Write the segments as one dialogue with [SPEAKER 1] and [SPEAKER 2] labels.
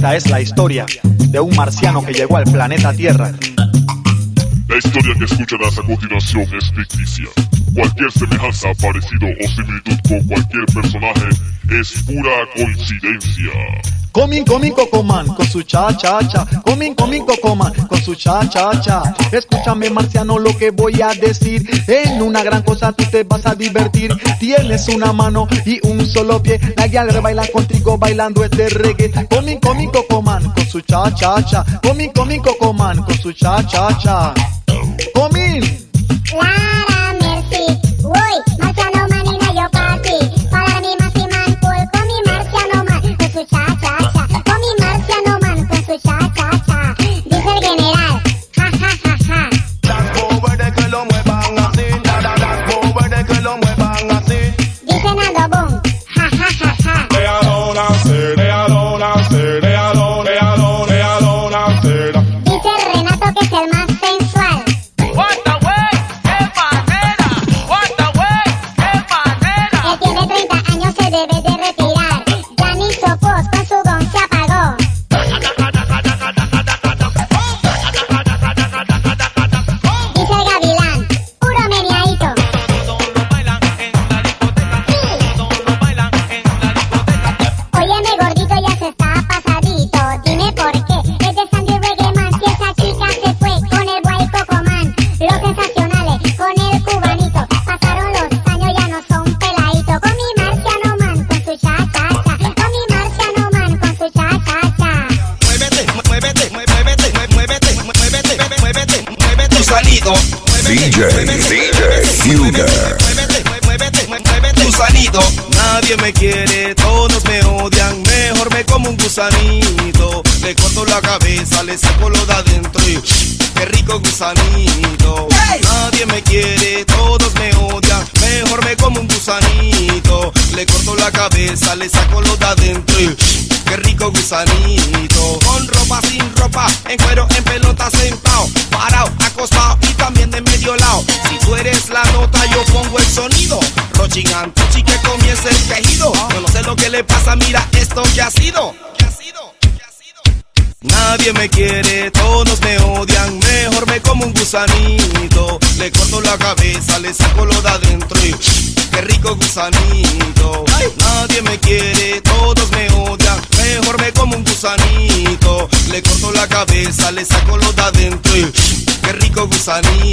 [SPEAKER 1] Esta es la historia de un marciano que llegó al planeta Tierra.
[SPEAKER 2] La historia que escucharás a continuación es ficticia. Cualquier semejanza, parecido o similitud con cualquier personaje es pura coincidencia.
[SPEAKER 1] Comin, comin, cocoman, con su cha cha cha. Comin, comin, cocoman, con su cha cha cha. Escúchame, marciano, lo que voy a decir. En una gran cosa tú te vas a divertir. Tienes una mano y un solo pie. La guial baila contigo bailando este reggae. Comin, comin, cocoman, con su cha cha cha. Comin, comin, cocoman, con su cha cha cha. Comin.
[SPEAKER 3] Le corto la cabeza, le saco lo de adentro y qué rico gusanito. Nadie me quiere, todos me odian. Mejor me como un gusanito. Le corto la cabeza, le saco lo de adentro y qué rico gusanito. Con ropa, sin ropa, en cuero, en pelota, sentado, parado, acostado y también de medio lado. Si tú eres la nota, yo pongo el sonido. Rochingan, sí que comienza el quejido. Yo no sé lo que le pasa, mira esto que ha sido. ¿Qué ha sido? Nadie me quiere, todos me odian, mejor me como un gusanito. Le corto la cabeza, le saco lo de adentro y qué rico gusanito. Nadie me quiere, todos me odian, mejor me como un gusanito. Le corto la cabeza, le saco lo de adentro y qué rico gusanito.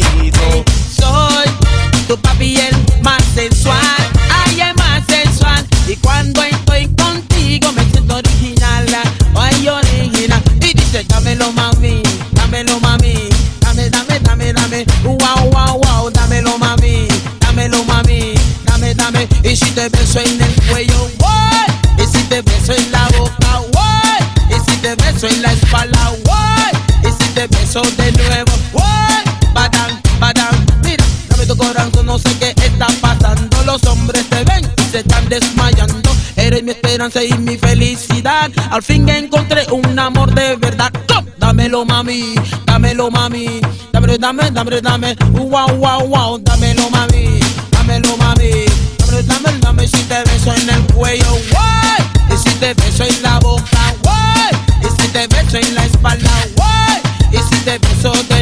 [SPEAKER 4] Desmayando. Eres mi esperanza y mi felicidad. Al fin encontré un amor de verdad. Come, Dámelo mami, dámelo mami, dámelo, dame, dame, dame, wow, wow, wow, dámelo mami, dámelo mami, dámelo, dame, dame si te beso en el cuello, what? Y si te beso en la boca, what? Y si te beso en la espalda, what? Y si te beso de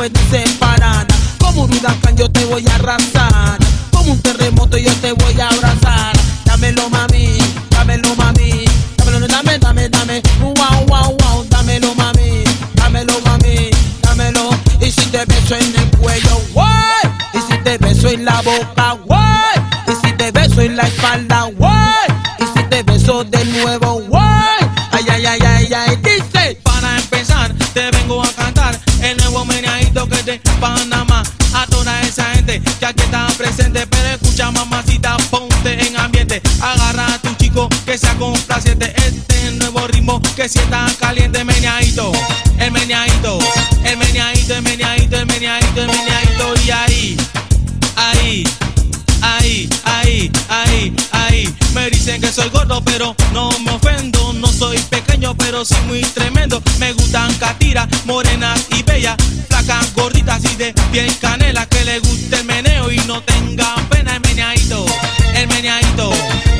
[SPEAKER 4] puede separar. Como un huracán yo te voy a arrasar. Como un terremoto yo te voy a abrazar. Dámelo mami, dámelo mami. Dámelo, dame, dame, dame. Wow, wow, wow. Dámelo mami, dámelo mami. Dámelo. Y si te beso en el cuello, what? Y si te beso en la boca, what? Y si te beso en la espalda, Panamá. A toda esa gente que aquí está presente, pero escucha mamacita, ponte en ambiente. Agarra a tu chico que sea complaciente. Este nuevo ritmo que si está caliente, meneadito. El meneadito, el meneadito, el meneadito, el meneadito, el meneadito. Y ahí, ahí, ahí, ahí, ahí, ahí. Me dicen que
[SPEAKER 5] soy gordo, pero no me ofendo. No soy pequeño, pero soy muy tremendo. Me gustan catiras, morenas y bellas. Gorditas y de bien canela. Que le guste el meneo y no tenga pena. El meneadito, el meneadito,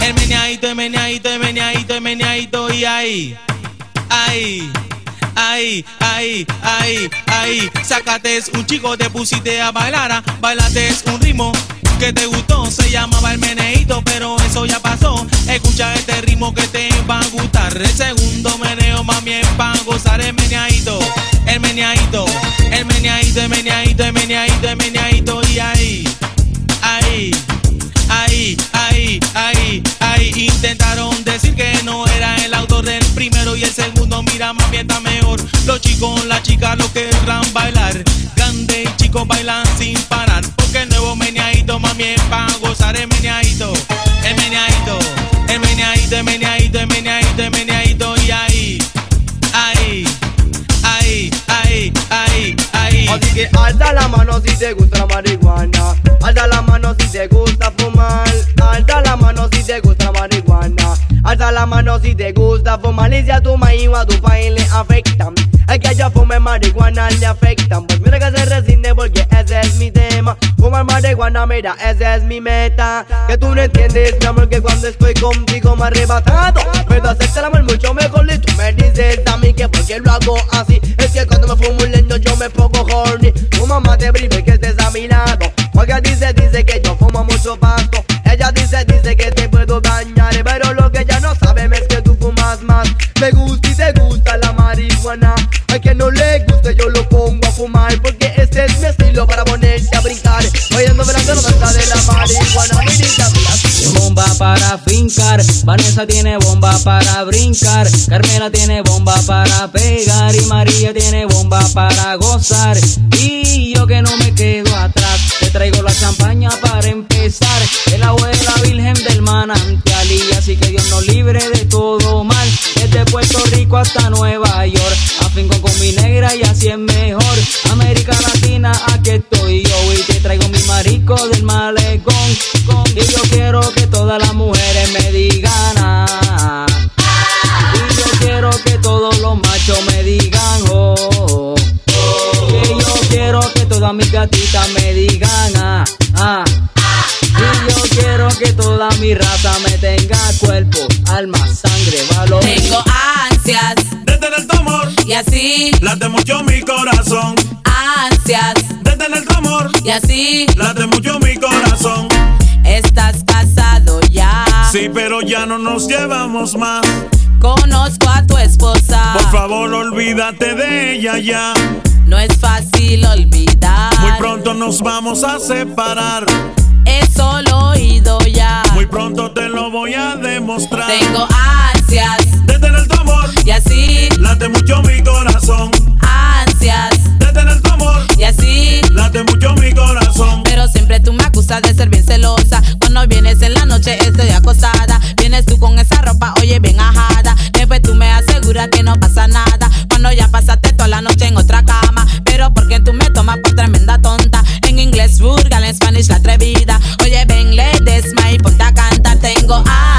[SPEAKER 5] el meneadito, el meneadito, el meneadito, el meneadito. Y ahí, ahí. Ahí, ahí, ahí, ahí, sácate un chico, te pusiste a bailar, bailate un ritmo que te gustó se llamaba el meneito, pero eso ya pasó. Escucha este ritmo que te va a gustar. El segundo meneo, mami, es para gozar el meneadito, meneadito, el meneadito, el meneadito, el meneadito, el meneadito, y ahí, ahí. Ahí, ahí, ahí, ahí intentaron decir que no era el autor del primero y el segundo. Mira, mami, está mejor. Los chicos, las chicas lo querrán bailar. Grande chicos bailan sin parar. Porque el nuevo meneadito, mami, es para gozar el meneadito. El meneadito, el meneadito, el meneadito, el meneadito, el meneadito.
[SPEAKER 6] Mano si te gusta la marihuana. Alza la mano si te gusta fumar. Alza la mano si te gusta marihuana. Alza la mano si te gusta fumar. Y si a tu maíz o a tu país le afectan. El que yo fume marihuana le afectan. Pues mira que se resiste porque ese es mi tema. Fumar marihuana, mira, esa es mi meta. Que tú no entiendes, mi amor, que cuando estoy contigo me arrebatado. Pero hacerte el amor mucho mejor y tú me dices a mí que porque lo hago así. Es que cuando me fumo Tu mamá te brille que estés a mi dice, dice que yo fumo mucho pasto. Ella dice, dice que te puedo dañar. Pero lo que ella no sabe es que tú fumas más. Me gusta y te gusta la marihuana. Al que no le guste yo lo pongo a fumar. Porque este es mi estilo para ponerte a brincar. Oyendo velando no basta de la marihuana. Mirita,
[SPEAKER 7] Bomba para fincar, Vanessa tiene bomba para brincar, Carmela tiene bomba para pegar y María tiene bomba para gozar. Y yo que no me quedo atrás, te traigo la champaña para empezar. El agua de la Virgen del manantial y así que Dios nos libre de todo mal. Desde Puerto Rico hasta Nueva York, afinco con mi negra y así es mejor. América Latina, aquí estoy yo y te traigo mi marico del malecón. Todas las mujeres me digan ah. Y yo quiero que todos los machos me digan oh. Que yo quiero que todas mis gatitas me digan ah, ah. Y yo quiero que toda mi raza me tenga cuerpo, alma, sangre, valor.
[SPEAKER 8] Tengo ansias
[SPEAKER 3] De tener tu amor,
[SPEAKER 8] y así,
[SPEAKER 3] late mucho mi corazón.
[SPEAKER 8] ansias
[SPEAKER 3] De tener tu amor,
[SPEAKER 8] y así,
[SPEAKER 3] late mucho mi corazón.
[SPEAKER 8] estás.
[SPEAKER 3] Sí, pero ya no nos llevamos más.
[SPEAKER 8] Conozco a tu esposa.
[SPEAKER 3] Por favor, olvídate de ella ya.
[SPEAKER 8] No es fácil olvidar.
[SPEAKER 3] Muy pronto nos vamos a separar.
[SPEAKER 8] Eso lo he oído ya.
[SPEAKER 3] Muy pronto te lo voy a demostrar.
[SPEAKER 8] Tengo ansias
[SPEAKER 3] De tener tu amor,
[SPEAKER 8] y así,
[SPEAKER 3] late mucho mi corazón.
[SPEAKER 8] ansias
[SPEAKER 3] De tener tu amor,
[SPEAKER 8] y así.
[SPEAKER 3] late mucho mi corazón.
[SPEAKER 8] Pero siempre tú me acusas de ser bien celosa. Cuando vienes en la noche estoy acostada. Vienes tú con esa ropa, oye, bien ajada. Después tú me aseguras que no pasa nada. Cuando ya pasaste toda la noche en otra cama. Pero porque tú me tomas por tremenda tonta. En inglés vulgar, en Spanish la atrevida. Oye, ven, le desma y ponte a cantar. Tengo ansias.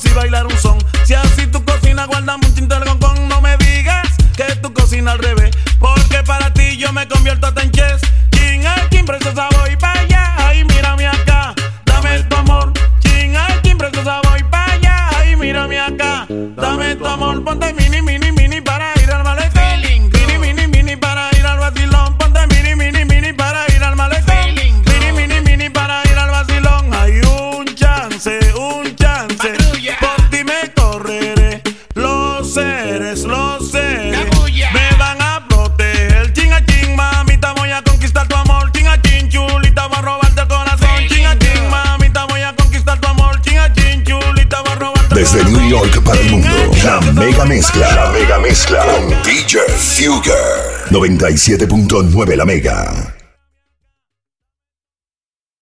[SPEAKER 3] si bailar un son.
[SPEAKER 8] Si así
[SPEAKER 3] tu cocina, guardamos un tinte con No me digas que tu cocina al revés. Porque para ti yo me convierto hasta en chess. Chin al chin, preciosa voy para allá. Ay, mírame acá, dame tu amor. Chin al chin, preciosa voy para allá. Ay, mírame acá, dame tu amor. Ponte mini,
[SPEAKER 9] mega mezcla. La mega mezcla con DJ Fugger. 97.9 la mega.